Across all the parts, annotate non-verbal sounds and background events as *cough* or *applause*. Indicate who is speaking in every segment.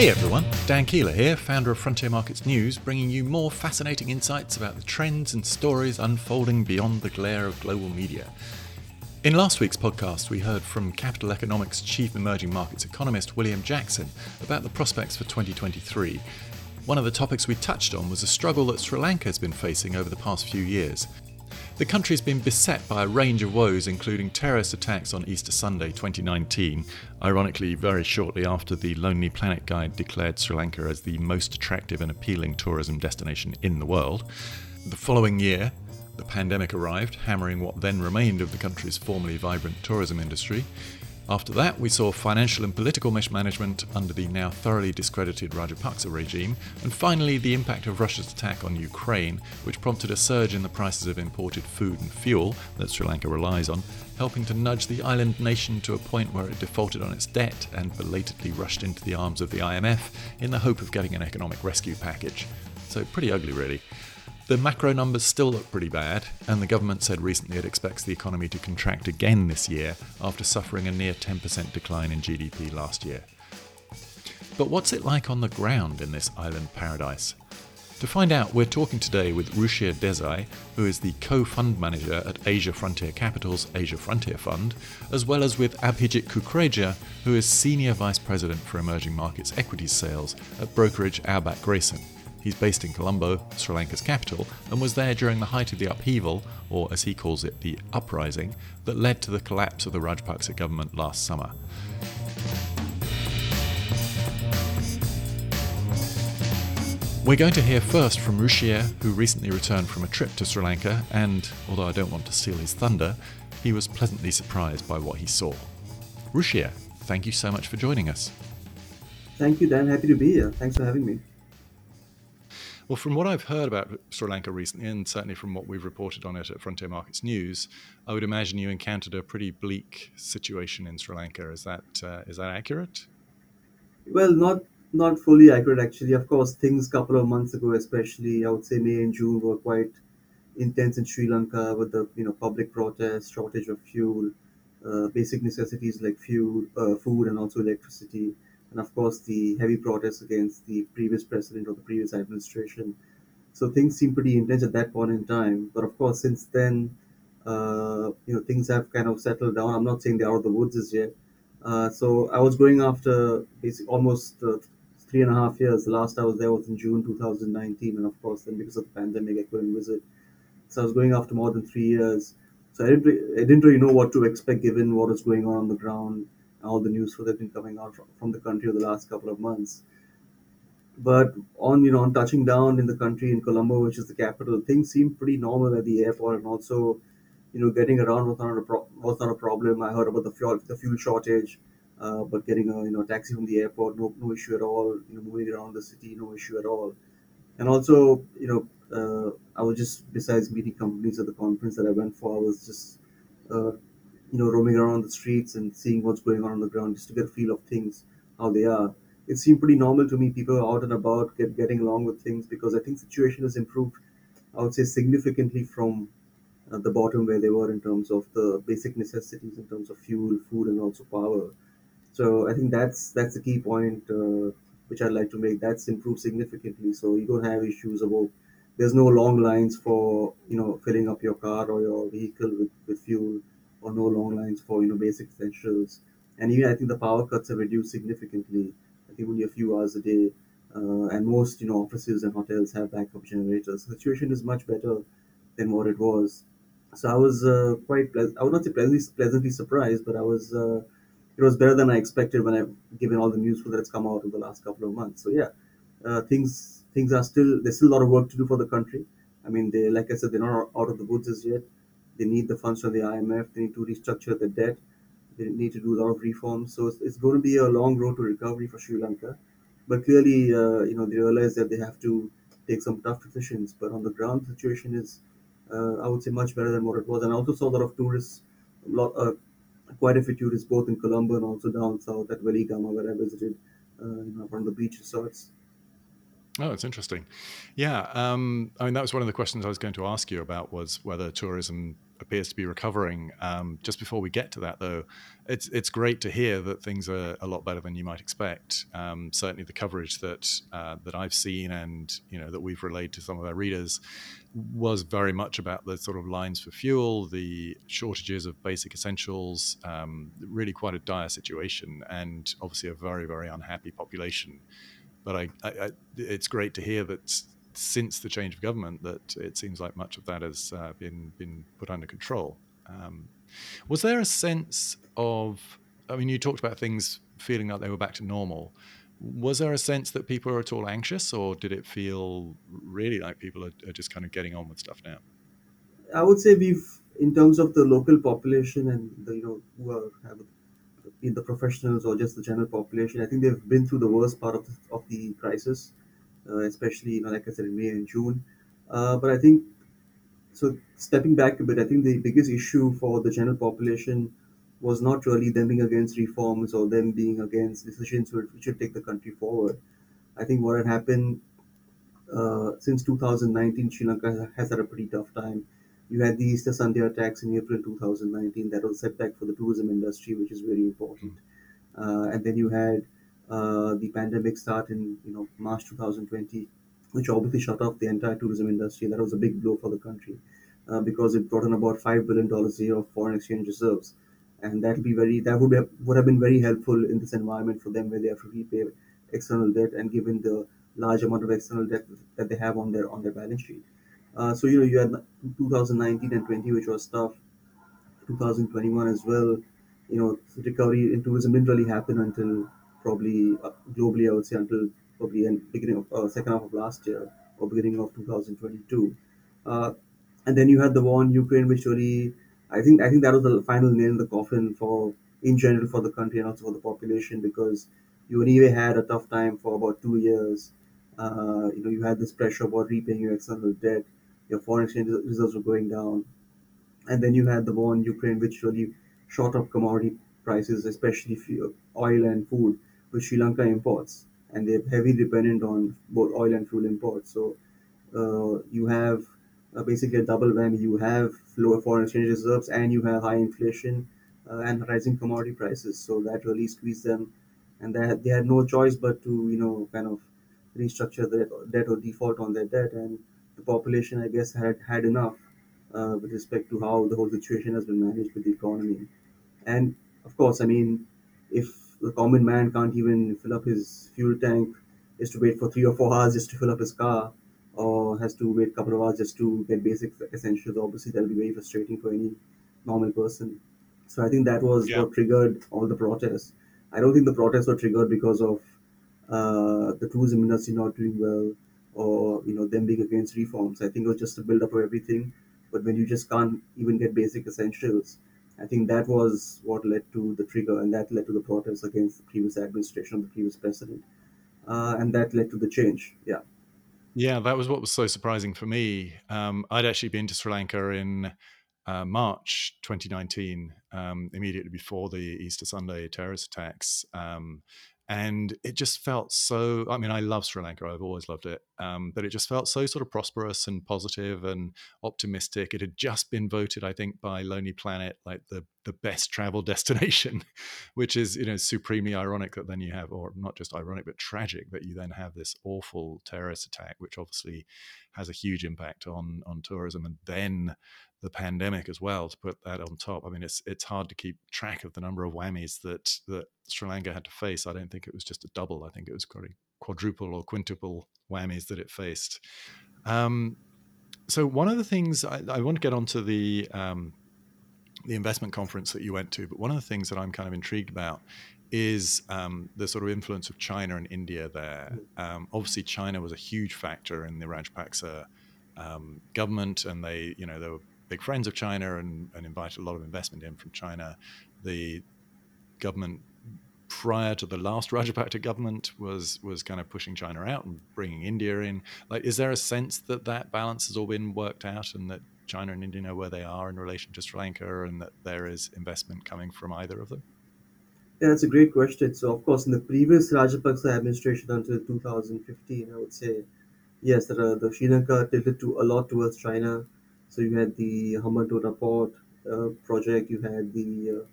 Speaker 1: Hey everyone, Dan Keeler here, founder of Frontier Markets News, bringing you more fascinating insights about the trends and stories unfolding beyond the glare of global media. In last week's podcast, we heard from Capital Economics Chief Emerging Markets Economist William Jackson about the prospects for 2023. One of the topics we touched on was a struggle that Sri Lanka has been facing over the past few years. The country's been beset by a range of woes, including terrorist attacks on Easter Sunday 2019, ironically, very shortly after the Lonely Planet Guide declared Sri Lanka as the most attractive and appealing tourism destination in the world. The following year, the pandemic arrived, hammering what then remained of the country's formerly vibrant tourism industry. After that, we saw financial and political mismanagement under the now thoroughly discredited Rajapaksa regime, and finally the impact of Russia's attack on Ukraine, which prompted a surge in the prices of imported food and fuel that Sri Lanka relies on, helping to nudge the island nation to a point where it defaulted on its debt and belatedly rushed into the arms of the IMF in the hope of getting an economic rescue package. So, pretty ugly, really. The macro numbers still look pretty bad, and the government said recently it expects the economy to contract again this year after suffering a near 10% decline in GDP last year. But what's it like on the ground in this island paradise? To find out, we're talking today with Ruchir Desai, who is the co fund manager at Asia Frontier Capital's Asia Frontier Fund, as well as with Abhijit Kukreji, who is Senior Vice President for Emerging Markets Equities Sales at brokerage Auerbach Grayson. He's based in Colombo, Sri Lanka's capital, and was there during the height of the upheaval, or as he calls it, the uprising, that led to the collapse of the Rajapaksa government last summer. We're going to hear first from Ruchir, who recently returned from a trip to Sri Lanka, and although I don't want to steal his thunder, he was pleasantly surprised by what he saw. Ruchir, thank you so much for joining us.
Speaker 2: Thank you, Dan. Happy to be here. Thanks for having me.
Speaker 1: Well, from what I've heard about Sri Lanka recently, and certainly from what we've reported on it at Frontier Markets News, I would imagine you encountered a pretty bleak situation in Sri Lanka. Is that uh, is that accurate?
Speaker 2: Well, not not fully accurate actually. Of course, things a couple of months ago, especially I would say May and June, were quite intense in Sri Lanka with the you know public protests, shortage of fuel, uh, basic necessities like fuel, uh, food, and also electricity and of course the heavy protests against the previous president or the previous administration. So things seem pretty intense at that point in time. But of course, since then, uh, you know, things have kind of settled down. I'm not saying they're out of the woods as yet. Uh, so I was going after basically almost uh, three and a half years. The last I was there was in June 2019, and of course, then because of the pandemic, I couldn't visit. So I was going after more than three years. So I didn't, I didn't really know what to expect given what was going on on the ground all the news flow that's been coming out from, from the country over the last couple of months. But on you know on touching down in the country in Colombo, which is the capital, things seemed pretty normal at the airport, and also you know getting around was not a pro- was not a problem. I heard about the fuel the fuel shortage, uh, but getting a you know taxi from the airport, no no issue at all. You know moving around the city, no issue at all. And also you know uh, I was just besides meeting companies at the conference that I went for, I was just uh, you know, roaming around the streets and seeing what's going on on the ground just to get a feel of things, how they are. It seemed pretty normal to me. People are out and about, get, getting along with things because I think situation has improved, I would say, significantly from uh, the bottom where they were in terms of the basic necessities, in terms of fuel, food, and also power. So I think that's that's the key point uh, which I'd like to make. That's improved significantly. So you don't have issues about there's no long lines for you know filling up your car or your vehicle with, with fuel or no long lines for you know basic essentials. And even I think the power cuts have reduced significantly. I think only a few hours a day, uh, and most you know offices and hotels have backup generators. The situation is much better than what it was. So I was uh, quite ple- I would not say pleasantly, pleasantly surprised, but I was uh, it was better than I expected when I given all the news flow that's come out in the last couple of months. So yeah, uh, things things are still there's still a lot of work to do for the country. I mean, they like I said, they're not out of the woods as yet. They need the funds from the IMF. They need to restructure the debt. They need to do a lot of reforms. So it's, it's going to be a long road to recovery for Sri Lanka. But clearly, uh, you know, they realize that they have to take some tough decisions. But on the ground, the situation is, uh, I would say, much better than what it was. And I also saw a lot of tourists, a lot, uh, quite a few tourists, both in Colombo and also down south at Weligama, where I visited, uh, you know, from the beach resorts.
Speaker 1: Oh, it's interesting. Yeah, um, I mean that was one of the questions I was going to ask you about was whether tourism appears to be recovering. Um, just before we get to that, though, it's it's great to hear that things are a lot better than you might expect. Um, certainly, the coverage that uh, that I've seen and you know that we've relayed to some of our readers was very much about the sort of lines for fuel, the shortages of basic essentials, um, really quite a dire situation, and obviously a very very unhappy population. But I, I, I, it's great to hear that since the change of government that it seems like much of that has uh, been been put under control. Um, was there a sense of? I mean, you talked about things feeling like they were back to normal. Was there a sense that people are at all anxious, or did it feel really like people are, are just kind of getting on with stuff now?
Speaker 2: I would say we've, in terms of the local population and the you know who are have in the professionals or just the general population, I think they've been through the worst part of the, of the crisis especially you know like I said in May and June. Uh, but I think so. Stepping back a bit, I think the biggest issue for the general population was not really them being against reforms or them being against decisions which should take the country forward. I think what had happened uh, since 2019, Sri Lanka has had a pretty tough time. You had the Easter Sunday attacks in April 2019. That was a setback for the tourism industry, which is very important. Uh, and then you had uh, the pandemic start in you know March 2020, which obviously shut off the entire tourism industry. That was a big blow for the country uh, because it brought in about five billion dollars a year of foreign exchange reserves, and that would be very that would have, would have been very helpful in this environment for them where they have to repay external debt and given the large amount of external debt that they have on their on their balance sheet. Uh, so you know you had 2019 and 20, which was tough. 2021 as well. You know, recovery in tourism didn't really happen until probably uh, globally, I would say until probably in beginning of uh, second half of last year or beginning of 2022. Uh, and then you had the war in Ukraine, which really, I think, I think that was the final nail in the coffin for, in general, for the country and also for the population, because you anyway had a tough time for about two years. Uh, you know, you had this pressure about repaying your external debt, your foreign exchange reserves were going down, and then you had the war in Ukraine, which really shot up commodity prices, especially oil and food which Sri Lanka imports, and they're heavily dependent on both oil and fuel imports. So uh, you have uh, basically a double whammy. You have lower foreign exchange reserves, and you have high inflation uh, and rising commodity prices. So that really squeezed them, and they had, they had no choice but to you know kind of restructure their debt or default on their debt. And the population, I guess, had had enough uh, with respect to how the whole situation has been managed with the economy. And of course, I mean, if the common man can't even fill up his fuel tank, is to wait for three or four hours just to fill up his car, or has to wait a couple of hours just to get basic essentials. Obviously, that'll be very frustrating for any normal person. So I think that was yeah. what triggered all the protests. I don't think the protests were triggered because of uh, the tourism industry not doing well or you know them being against reforms. I think it was just a build up of everything. But when you just can't even get basic essentials, I think that was what led to the trigger, and that led to the protests against the previous administration of the previous president, uh, and that led to the change. Yeah.
Speaker 1: Yeah, that was what was so surprising for me. Um, I'd actually been to Sri Lanka in uh, March 2019, um, immediately before the Easter Sunday terrorist attacks. Um, and it just felt so i mean i love sri lanka i've always loved it um, but it just felt so sort of prosperous and positive and optimistic. It had just been voted i think by lonely planet like the the best travel *laughs* destination which is you know supremely ironic that then you have or not just ironic but tragic that you then have this awful terrorist attack which obviously has a huge impact on on tourism and then the pandemic as well to put that on top. I mean, it's it's hard to keep track of the number of whammies that that Sri Lanka had to face. I don't think it was just a double. I think it was quite quadruple or quintuple whammies that it faced. Um, so one of the things I, I, want to get onto the um, the investment conference that you went to, but one of the things that I'm kind of intrigued about is um, the sort of influence of China and India there. Um, obviously, China was a huge factor in the Rajapaksa um, government, and they, you know, they were big friends of China and, and invited a lot of investment in from China. The government prior to the last *laughs* Rajapaksa government was was kind of pushing China out and bringing India in. Like, is there a sense that that balance has all been worked out and that China and India know where they are in relation to Sri Lanka and that there is investment coming from either of them?
Speaker 2: Yeah, that's a great question. So, of course, in the previous Rajapaksa administration until 2015, I would say, yes, the, the Sri Lanka tilted to a lot towards China. So you had the Hambantota port uh, project, you had the uh,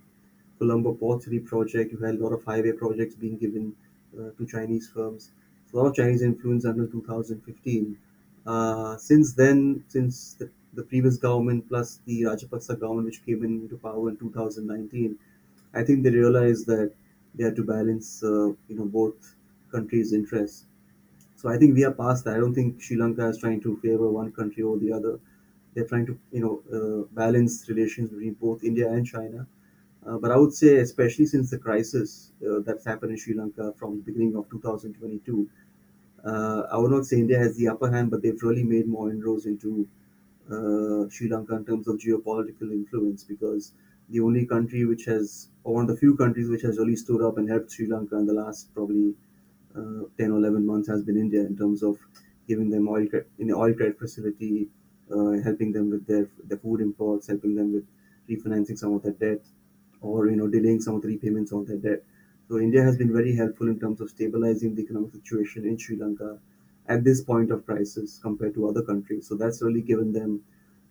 Speaker 2: Colombo Port City project, you had a lot of highway projects being given uh, to Chinese firms. So a lot of Chinese influence until 2015. Uh, since then, since the, the previous government plus the Rajapaksa government, which came into power in 2019, I think they realized that they had to balance, uh, you know, both countries' interests. So I think we are past that. I don't think Sri Lanka is trying to favor one country or the other. They're trying to, you know, uh, balance relations between both India and China. Uh, but I would say, especially since the crisis uh, that's happened in Sri Lanka from the beginning of 2022, uh, I would not say India has the upper hand, but they've really made more inroads into uh, Sri Lanka in terms of geopolitical influence because the only country which has, or one of the few countries which has really stood up and helped Sri Lanka in the last probably uh, 10 or 11 months has been India in terms of giving them oil in the oil credit facility, uh, helping them with their, their food imports, helping them with refinancing some of their debt, or you know delaying some of the repayments on their debt. So India has been very helpful in terms of stabilizing the economic situation in Sri Lanka at this point of crisis compared to other countries. So that's really given them,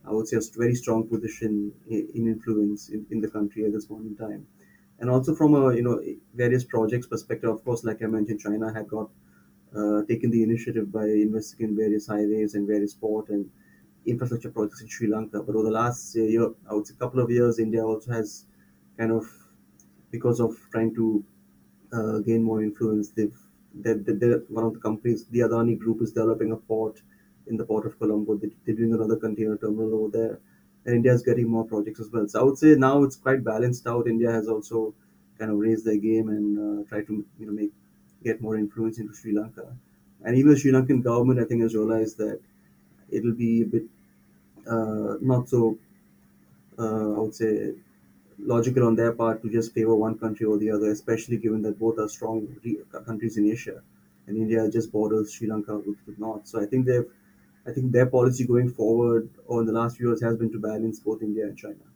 Speaker 2: I would say, a very strong position in, in influence in, in the country at this point in time. And also from a you know various projects perspective, of course, like I mentioned, China had got uh, taken the initiative by investing in various highways and various port and infrastructure projects in Sri Lanka. But over the last say, year, I would say, couple of years, India also has kind of because of trying to uh, gain more influence. They've they're, they're, one of the companies, the Adani Group, is developing a port in the port of Colombo. They, they're doing another container terminal over there, and India is getting more projects as well. So I would say now it's quite balanced out. India has also kind of raised their game and uh, try to you know make get more influence into Sri Lanka. And even the Sri Lankan government, I think, has realized that it'll be a bit uh, not so, uh, I would say, logical on their part to just favor one country or the other, especially given that both are strong re- countries in Asia, and India just borders Sri Lanka with, the North. So I think they've, I think their policy going forward or in the last few years has been to balance both India and China.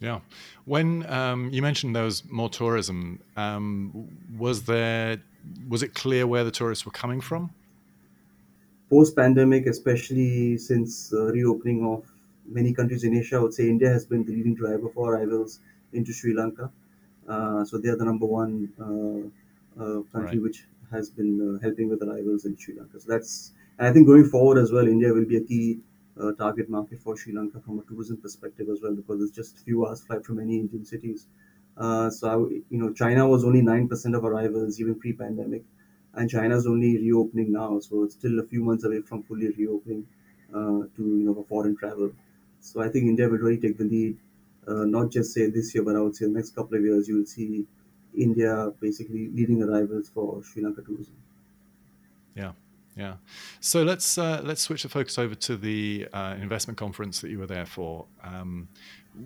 Speaker 1: Yeah. When um, you mentioned there was more tourism, um, was there was it clear where the tourists were coming from?
Speaker 2: Post pandemic, especially since uh, reopening of many countries in Asia, I would say India has been the leading driver for arrivals into Sri Lanka. Uh, so they are the number one uh, uh, country
Speaker 1: Right.
Speaker 2: which has been uh, helping with arrivals in Sri Lanka. So that's, and I think going forward as well, India will be a key uh, target market for Sri Lanka from a tourism perspective as well, because it's just a few hours flight from many Indian cities. Uh, so I you know, China was only nine percent of arrivals even pre-pandemic, and China's only reopening now, so it's still a few months away from fully reopening uh, to you know for foreign travel. So I think India will really take the lead, uh, not just say this year, but I would say the next couple of years, you will see India basically leading arrivals for Sri Lanka tourism.
Speaker 1: Yeah, yeah. So let's uh, let's switch the focus over to the uh, investment conference that you were there for. Um,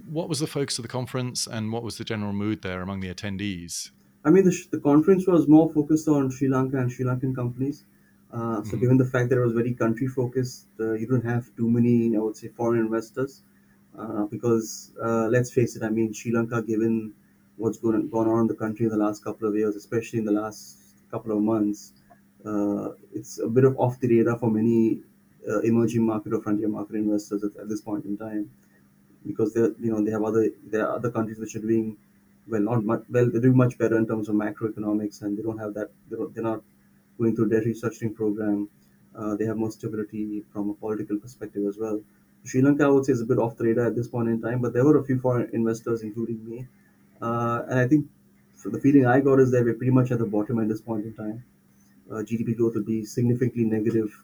Speaker 1: what was the focus of the conference, and what was the general mood there among the attendees?
Speaker 2: I mean, the, the conference was more focused on Sri Lanka and Sri Lankan companies. Uh, so,
Speaker 1: hmm
Speaker 2: given the fact that it was very country focused, uh, you don't have too many, I would say, foreign investors. Uh, because uh, let's face it, I mean, Sri Lanka, given what's going gone on in the country in the last couple of years, especially in the last couple of months, uh, it's a bit of off the radar for many uh, emerging market or frontier market investors at, at this point in time because they you know they have other there are other countries which are doing well not much well they're doing much better in terms of macroeconomics and they don't have that they don't, they're not going through debt restructuring program. Uh, they have more stability from a political perspective as well. Sri Lanka I would say is a bit off the radar at this point in time but there were a few foreign investors including me. Uh, and I think the feeling I got is that we're pretty much at the bottom at this point in time. Uh, GDP growth will be significantly negative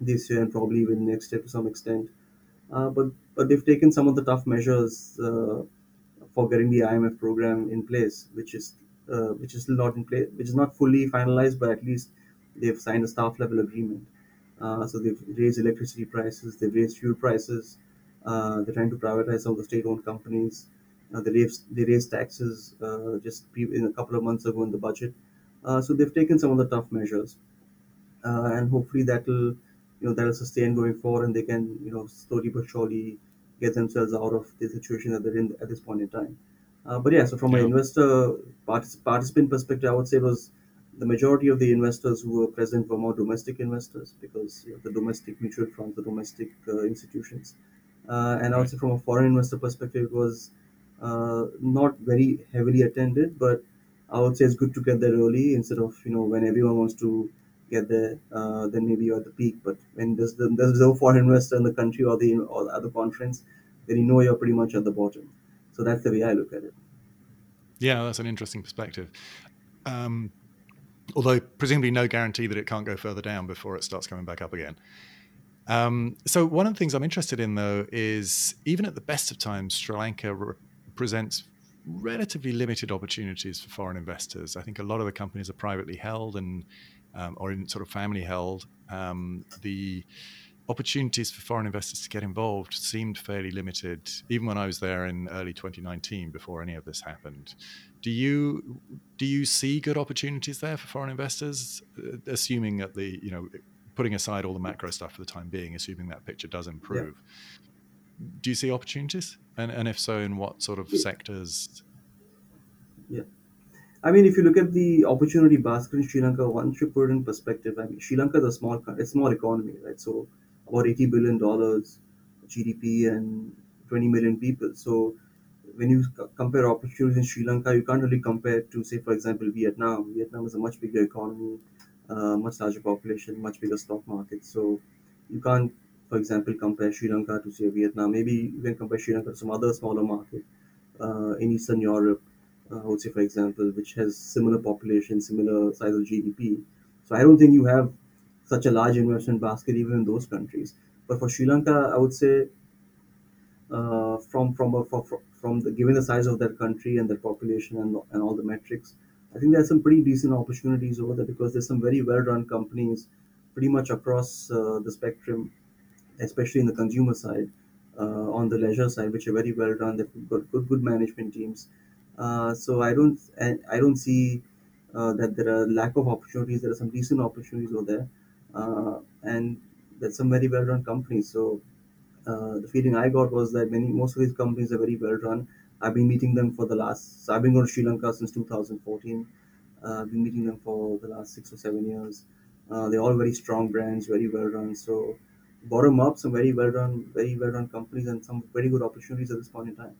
Speaker 2: this year and probably even next year to some extent. Uh, but but they've taken some of the tough measures uh, for getting the IMF program in place, which is uh, which is still not in place, which is not fully finalized, but at least they've signed a staff level agreement. Uh, so they've raised electricity prices, they've raised fuel prices. Uh, they're trying to privatize some of the state-owned companies. Uh, they raised they raised taxes uh, just pre- in a couple of months ago in the budget. Uh, so they've taken some of the tough measures and hopefully that'll you know that'll sustain going forward and they can you know slowly but surely get themselves out of the situation that they're in at this point in time Uh, but yeah, so from an investor partic- participant perspective, I would say it was the majority of the investors who were present were more domestic investors because you know, the domestic mutual funds, the domestic uh, institutions. Uh, and I would say from a foreign investor perspective, it was uh, not very heavily attended, but I would say it's good to get there early instead of you know when everyone wants to get there, uh, then maybe you're at the peak. But when there's, the, there's no foreign investor in the country or the or the other conference, then you know you're pretty much at the bottom. So that's the way I look at it.
Speaker 1: Yeah, that's an interesting perspective. Um, although presumably no guarantee that it can't go further down before it starts coming back up again. Um, so one of the things I'm interested in, though, is even at the best of times, Sri Lanka re- presents relatively limited opportunities for foreign investors. I think a lot of the companies are privately held and um, or in sort of family held. Um, the opportunities for foreign investors to get involved seemed fairly limited, even when I was there in early 2019, before any of this happened. Do you do you see good opportunities there for foreign investors, uh, assuming that the you know putting aside all the macro stuff for the time being, assuming that picture does improve? Yeah. Do you see opportunities, and and if so, in what sort of sectors?
Speaker 2: Yeah. I mean, if you look at the opportunity basket in Sri Lanka, one should put it in perspective. I mean, Sri Lanka is a small, a small economy, right? So about eighty billion dollars GDP and twenty million people. So when you compare opportunities in Sri Lanka, you can't really compare to, say, for example, Vietnam. Vietnam is a much bigger economy, uh, much larger population, much bigger stock market. So you can't, for example, compare Sri Lanka to say Vietnam. Maybe you can compare Sri Lanka to some other smaller market uh, in Eastern Europe uh, I would say, for example, which has similar population, similar size of GDP. So I don't think you have such a large investment basket even in those countries. But for Sri Lanka, I would say, uh, from from a, from, from the given the size of their country and their population and and all the metrics, I think there's some pretty decent opportunities over there because there's some very well-run companies, pretty much across uh, the spectrum, especially in the consumer side. Uh, on the leisure side, which are very well run, they've got good, good management teams. Uh, so I don't I don't see uh, that there are lack of opportunities. There are some decent opportunities over there, uh, and there's some very well run companies. So the feeling I got was that many most of these companies are very well run. I've been meeting them for the last. So I've been going to Sri Lanka since 2014. I've been meeting them for the last six or seven years. they're all very strong brands, very well run. So bottom up, some very well run, very well run companies, and some very good opportunities at this point in time.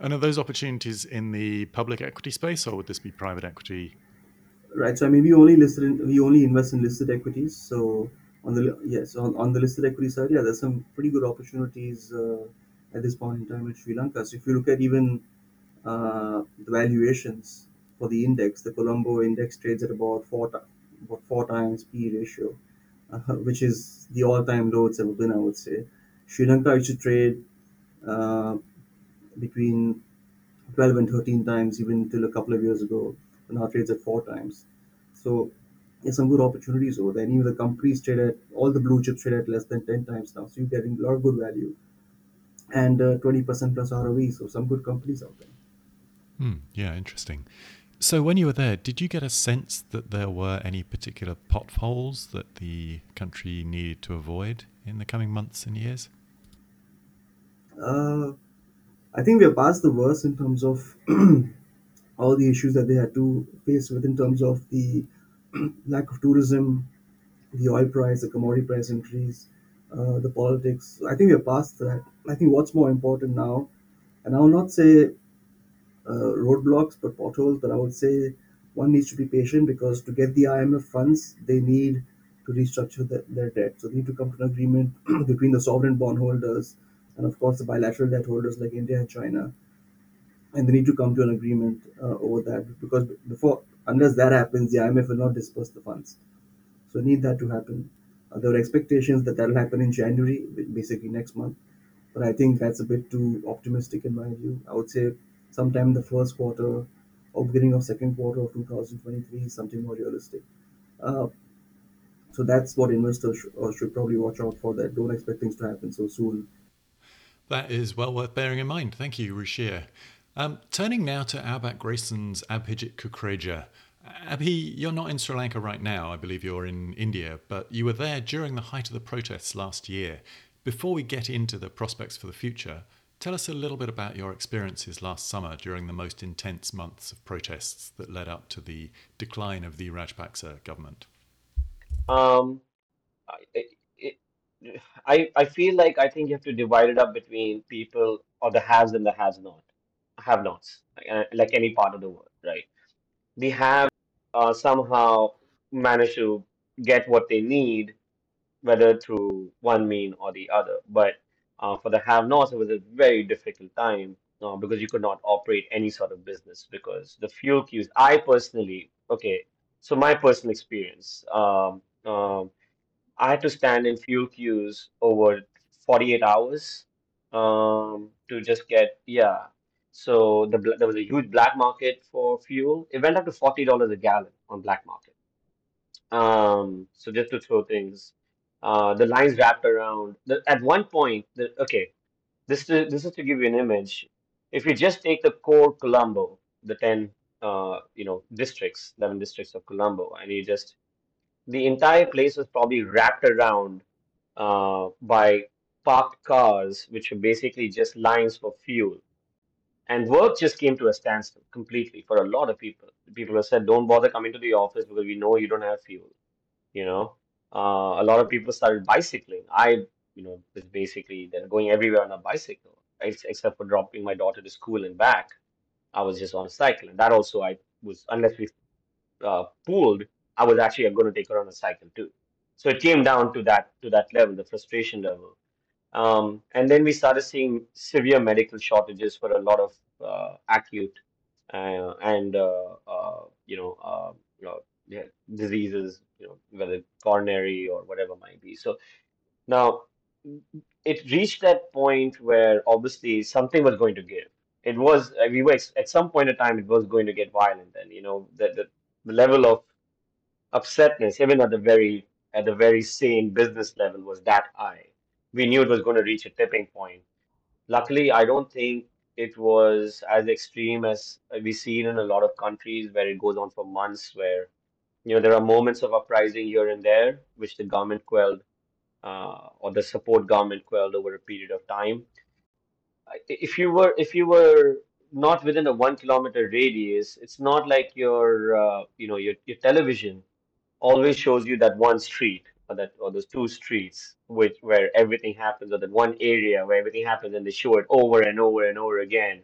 Speaker 1: And are those opportunities in the public equity space, or would this be private equity?
Speaker 2: Right. So I mean, we only listed in, we only invest in listed equities. So on the yes, on, on the listed equity side, yeah, there's some pretty good opportunities uh, at this point in time in Sri Lanka. So if you look at even uh, the valuations for the index, the Colombo index trades at about four about four times P ratio, uh, which is the all-time low it's ever been. I would say Sri Lanka to trade uh, between 12 and 13 times even until a couple of years ago And now trades at four times. So there's some good opportunities over there. And even the companies trade at all the blue chips trade at less than 10 times now so you're getting a lot of good value and uh, 20% plus ROE so some good companies out there.
Speaker 1: Hmm, yeah interesting. So when you were there did you get a sense that there were any particular potholes that the country needed to avoid in the coming months and years?
Speaker 2: Uh, I think we're past the worst in terms of *clears throat* all the issues that they had to face with in terms of the *clears throat* lack of tourism, the oil price, the commodity price increase, uh, the politics. I think we're past that. I think what's more important now, and I will not say uh, roadblocks but potholes, but I would say one needs to be patient because to get the IMF funds, they need to restructure the, their debt. So they need to come to an agreement *clears throat* between the sovereign bondholders and of course the bilateral debt holders like India and China, and they need to come to an agreement uh, over that because before unless that happens, the IMF will not disperse the funds. So need that to happen. Uh, there are expectations that that will happen in January, basically next month, but I think that's a bit too optimistic in my view. I would say sometime in the first quarter or beginning of second quarter of 2023 is something more realistic. Uh, so that's what investors sh- uh, should probably watch out for. That don't expect things to happen so soon
Speaker 1: that is well worth bearing in mind. Thank you, Ruchir. Um, turning now to Auerbach Grayson's Abhijit Kukreji. Abhi, you're not in Sri Lanka right now. I believe you're in India, but you were there during the height of the protests last year. Before we get into the prospects for the future, Tell us a little bit about your experiences last summer during the most intense months of protests that led up to the decline of the Rajapaksa government.
Speaker 3: Um, I, I feel like I think you have to divide it up between people or the haves and the has not, have nots, uh, like any part of the world, right? The have uh, somehow managed to get what they need whether through one mean or the other. But uh, for the have-nots, it was a very difficult time uh, because you could not operate any sort of business because the fuel queues. I personally, okay, so my personal experience, um, um, I had to stand in fuel queues over 48 hours um, to just get, yeah. So the there was a huge black market for fuel. It went up to $40 a gallon on black market. Um, so just to throw things, uh, the lines wrapped around. The, at one point, the, okay, this is this is to give you an image. If you just take the core Colombo, the ten, uh, you know, districts, eleven districts of Colombo, and you just the entire place was probably wrapped around uh, by parked cars, which were basically just lines for fuel. And work just came to a standstill completely for a lot of people. People have said, "Don't bother coming to the office because we know you don't have fuel." you know. Uh, a lot of people started bicycling. I, you know, was basically then going everywhere on a bicycle, ex except for dropping my daughter to school and back. I was just on a cycle, and that also I was unless we uh, pooled, I was actually going to take her on a cycle too. So it came down to that to that level, the frustration level. Um, and then we started seeing severe medical shortages for a lot of uh, acute uh, and uh, uh, you know, uh, you know, yeah, diseases, you know, whether coronary or whatever might be. So now it reached that point where obviously something was going to give. It was we were at some point in time it was going to get violent, and you know the the, the level of upsetness, even at the very at the very sane business level, was that high. We knew it was going to reach a tipping point. Luckily, I don't think it was as extreme as we've seen in a lot of countries where it goes on for months, where you know there are moments of uprising here and there, which the government quelled uh, or the support government quelled over a period of time. If you were if you were not within a one kilometer radius, it's not like your uh, you know your your television always shows you that one street or that or those two streets which where everything happens or that one area where everything happens and they show it over and over and over again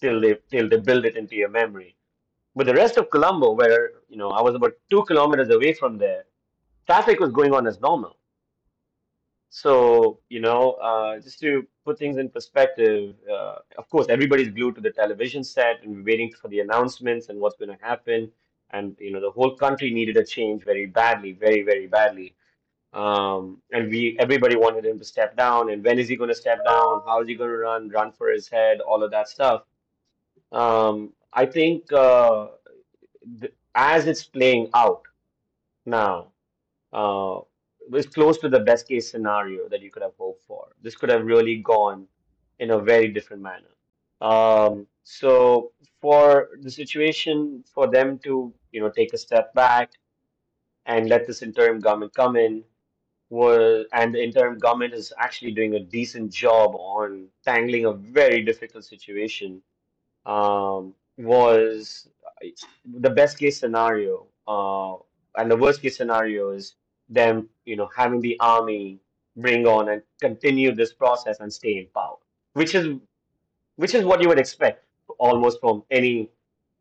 Speaker 3: till they till they build it into your memory. But the rest of Colombo, where you know I was about two kilometers away from there, traffic was going on as normal. So, you know, uh, just to put things in perspective, uh, of course, everybody's glued to the television set and waiting for the announcements and what's going to happen. And, you know, the whole country needed a change very badly, very, very badly. Um, and we, everybody wanted him to step down. And when is he going to step down? How is he going to run? Run for his head? All of that stuff. Um, I think uh, th as it's playing out now uh, close to the best case scenario that you could have hoped for. This could have really gone in a very different manner. Um, so for the situation, for them to, you know, take a step back and let this interim government come in was, and the interim government is actually doing a decent job on tangling a very difficult situation um, was the best case scenario, uh, and the worst case scenario is them, you know, having the army bring on and continue this process and stay in power, which is which is what you would expect almost from any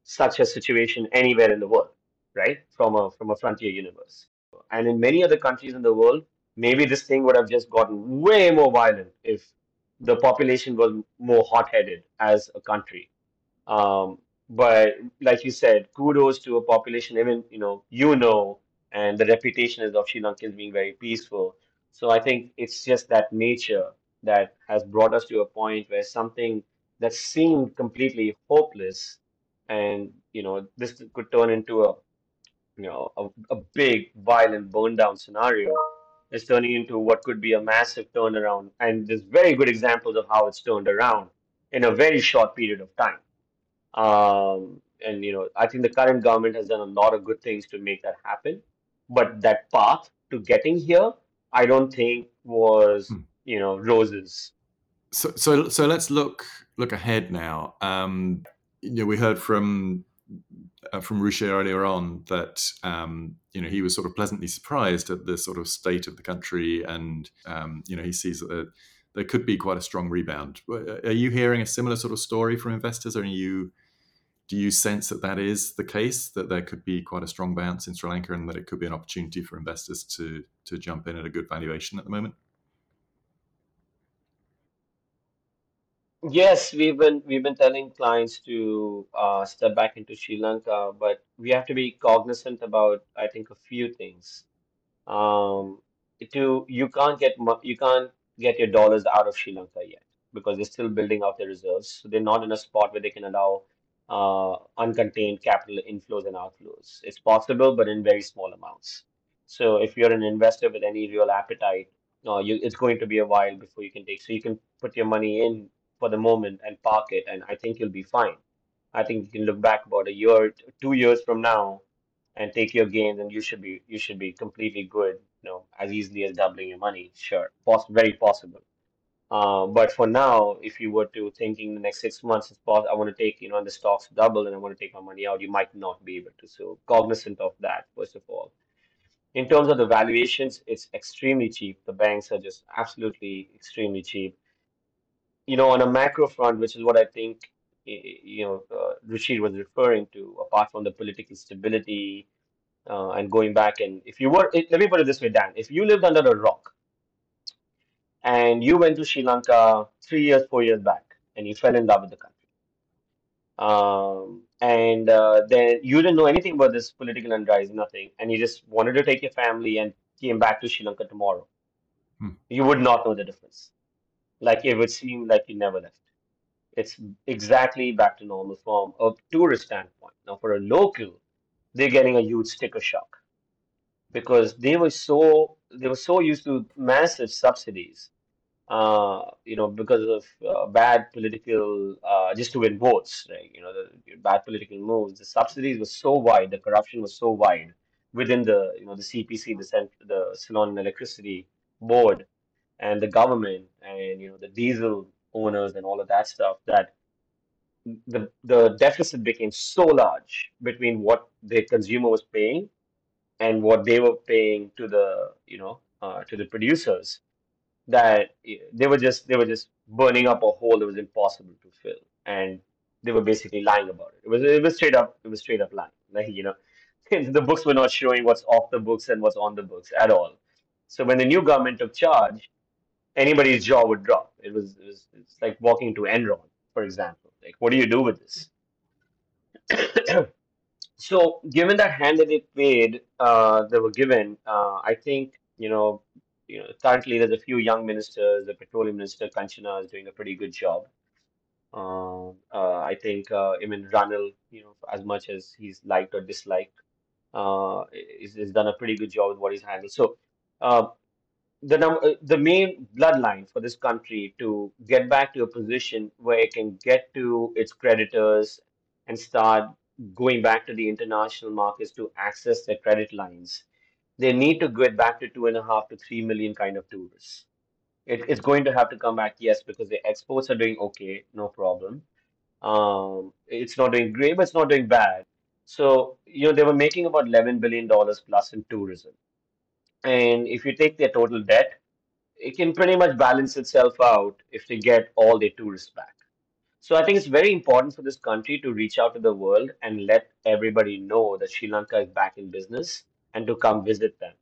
Speaker 3: such a situation anywhere in the world, right? From a from a frontier universe. And in many other countries in the world, maybe this thing would have just gotten way more violent if the population was more hot-headed as a country um, but like you said, kudos to a population, even you know, you know, and the reputation is of Sri Lankans being very peaceful. So I think it's just that nature that has brought us to a point where something that seemed completely hopeless, and you know, this could turn into a you know a, a big violent burn down scenario is turning into what could be a massive turnaround. And there's very good examples of how it's turned around in a very short period of time. Um, and you know, I think the current government has done a lot of good things to make that happen. But that path to getting here, I don't think was,
Speaker 1: Hmm.
Speaker 3: you know, roses.
Speaker 1: So, so, so let's look look ahead now. Um, you know, we heard from uh, from Ruchir earlier on that um, you know he was sort of pleasantly surprised at the sort of state of the country, and um, you know he sees that there could be quite a strong rebound. Are you hearing a similar sort of story from investors? Or you do you sense that that is the case that there could be quite a strong bounce in Sri Lanka and that it could be an opportunity for investors to to jump in at a good valuation at the moment?
Speaker 3: Yes, we've been we've been telling clients to uh, step back into Sri Lanka, but we have to be cognizant about, I think, a few things. Um, to you can't get you can't get your dollars out of Sri Lanka yet because they're still building out their reserves. So they're not in a spot where they can allow uh, uncontained capital inflows and outflows. It's possible, but in very small amounts. So if you're an investor with any real appetite, uh, you, it's going to be a while before you can take. So you can put your money in for the moment and park it, and I think you'll be fine. I think you can look back about a year, two years from now and take your gains and you should be you should be completely good you know as easily as doubling your money. Sure. Poss very possible. Uh, but for now if you were to thinking the next six months it's pos I want to take you know and the stocks double and I want to take my money out you might not be able to. So cognizant of that first of all. In terms of the valuations it's extremely cheap. The banks are just absolutely extremely cheap you know on a macro front which is what I think you know uh, Ruchir was referring to apart from the political stability uh, and going back and if you were it, let me put it this way dan if you lived under a rock and you went to sri lanka three years four years back and you fell in love with the country um, and uh, then you didn't know anything about this political unrise nothing and you just wanted to take your family and came back to sri lanka tomorrow
Speaker 1: Hmm.
Speaker 3: you would not know the difference like it would seem like you never left it's exactly back to normal from a tourist standpoint now for a local they're getting a huge sticker shock because they were so they were so used to massive subsidies, uh, you know, because of uh, bad political uh, just to win votes, right? You know, the bad political moves. The subsidies were so wide, the corruption was so wide within the you know the CPC, the cent the Ceylon Electricity Board, and the government, and you know the diesel owners and all of that stuff that the the deficit became so large between what the consumer was paying and what they were paying to the you know uh, to the producers that they were just they were just burning up a hole that was impossible to fill. And they were basically lying about it. It was it was straight up it was straight up lying. *laughs* Like you know *laughs* the books were not showing what's off the books and what's on the books at all. So when the new government took charge anybody's jaw would drop it was, it was it's like walking to Enron for example like what do you do with this *clears throat* So, given that hand that they played, uh, they were given, uh, I think you know, you know, currently there's a few young ministers. The petroleum minister Kanchana is doing a pretty good job. Um uh, I think uh, mean, Ranil, you know, as much as he's liked or disliked, uh, is, is done a pretty good job with what he's handled. So, uh, the num uh, the main bloodline for this country to get back to a position where it can get to its creditors and start going back to the international markets to access their credit lines, they need to get back to two and a half to three million kind of tourists. It, it's going to have to come back, yes, because the exports are doing okay, no problem. Um, it's not doing great, but it's not doing bad. So, you know, they were making about $11 billion plus in tourism. And if you take their total debt, it can pretty much balance itself out if they get all their tourists back. So I think it's very important for this country to reach out to the world and let everybody know that Sri Lanka is back in business and to come visit them.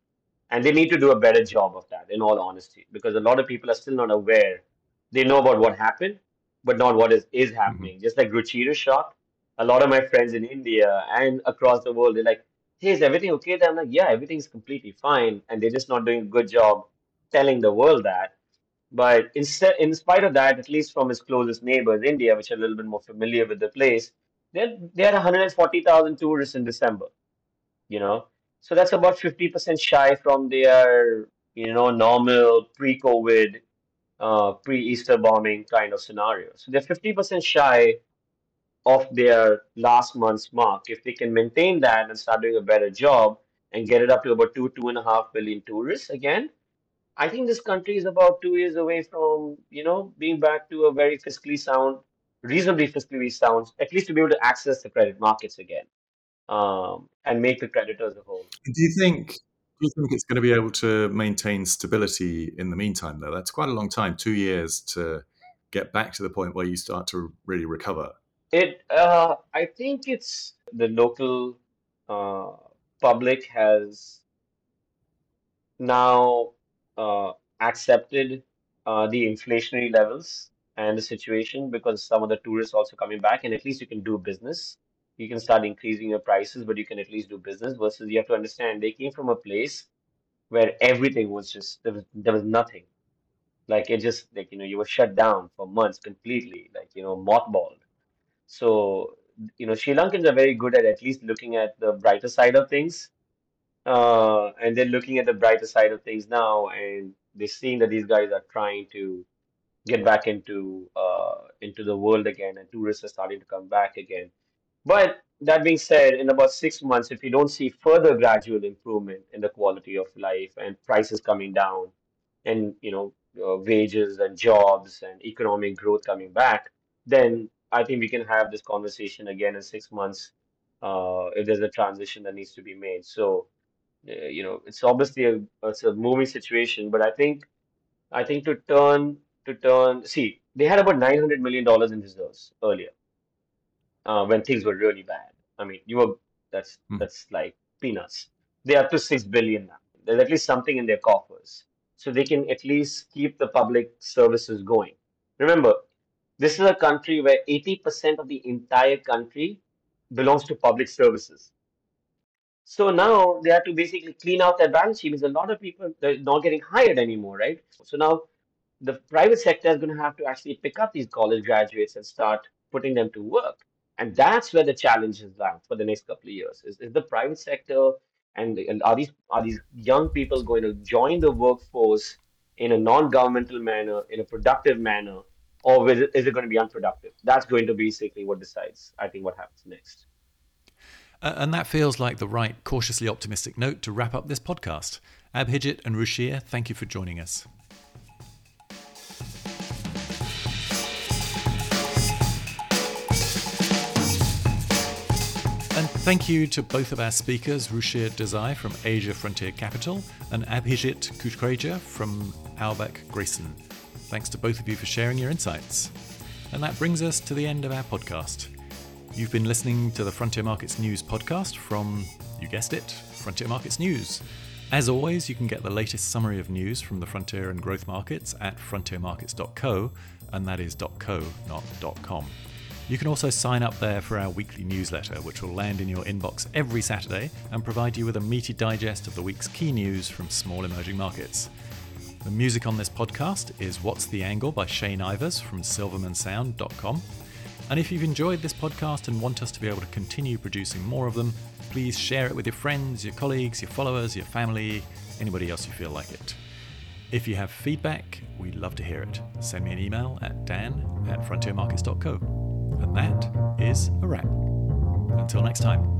Speaker 3: And they need to do a better job of that, in all honesty, because a lot of people are still not aware. They know about what happened, but not what is, is
Speaker 1: hmm
Speaker 3: happening. Just like Ruchira shot, a lot of my friends in India and across the world, they're like, hey, is everything okay there? I'm like, yeah, everything's completely fine. And they're just not doing a good job telling the world that. But instead, in spite of that, at least from his closest neighbors, India, which are a little bit more familiar with the place, they they had 140,000 tourists in December, you know. So that's about 50% shy from their, you know, normal pre-COVID, uh, pre-Easter bombing kind of scenario. So they're 50% shy of their last month's mark. If they can maintain that and start doing a better job and get it up to about two, two and a half billion tourists again, I think this country is about two years away from, you know, being back to a very fiscally sound, reasonably fiscally sound, at least to be able to access the credit markets again, um, and make the creditors a whole.
Speaker 1: Do you think? Do you think it's going to be able to maintain stability in the meantime? Though that's quite a long time, two years to get back to the point where you start to really recover.
Speaker 3: It, uh, I think it's the local uh, public has now uh, accepted uh, the inflationary levels and the situation because some of the tourists also coming back, and at least you can do business. You can start increasing your prices, but you can at least do business. Versus you have to understand they came from a place where everything was just there was there was nothing. Like it just like you know you were shut down for months completely, like you know mothballed. So you know Sri Lankans are very good at at least looking at the brighter side of things uh, and they're looking at the brighter side of things now, and they're seeing that these guys are trying to get back into uh, into the world again, and tourists are starting to come back again. But that being said, in about six months, if you don't see further gradual improvement in the quality of life and prices coming down, and you know uh, wages and jobs and economic growth coming back, then I think we can have this conversation again in six months uh, if there's a transition that needs to be made. So uh, you know, it's obviously a it's a moving situation, but I think I think to turn to turn, see, they had about nine hundred million dollars in reserves earlier, uh, when things were really bad. I mean, you were that's
Speaker 1: Hmm.
Speaker 3: that's like peanuts. They're up to six billion now. There's at least something in their coffers, so they can at least keep the public services going. Remember, this is a country where 80% of the entire country belongs to public services. So now they have to basically clean out their balance sheet a lot of people they're not getting hired anymore, right? So now the private sector is going to have to actually pick up these college graduates and start putting them to work. And that's where the challenge is for the next couple of years. Is, is the private sector and, and are these are these young people going to join the workforce in a non-governmental manner, in a productive manner, or is it, is it going to be unproductive? That's going to basically what decides, I think, what happens next.
Speaker 1: Uh, and that feels like the right cautiously optimistic note to wrap up this podcast. Abhijit and Ruchir, thank you for joining us. And thank you to both of our speakers, Ruchir Desai from Asia Frontier Capital and Abhijit Kukreji from Auerbach Grayson. Thanks to both of you for sharing your insights. And that brings us to the end of our podcast. You've been listening to the Frontier Markets News podcast from, you guessed it, Frontier Markets News. As always, you can get the latest summary of news from the frontier and growth markets at frontiermarkets.co, and that is .co, not .com. You can also sign up there for our weekly newsletter, which will land in your inbox every Saturday and provide you with a meaty digest of the week's key news from small emerging markets. The music on this podcast is What's the Angle by Shane Ivers from silvermansound.com. And if you've enjoyed this podcast and want us to be able to continue producing more of them, please share it with your friends, your colleagues, your followers, your family, anybody else you feel like it. If you have feedback, we'd love to hear it. Send me an email at dan at frontiermarkets.co. And that is a wrap. Until next time.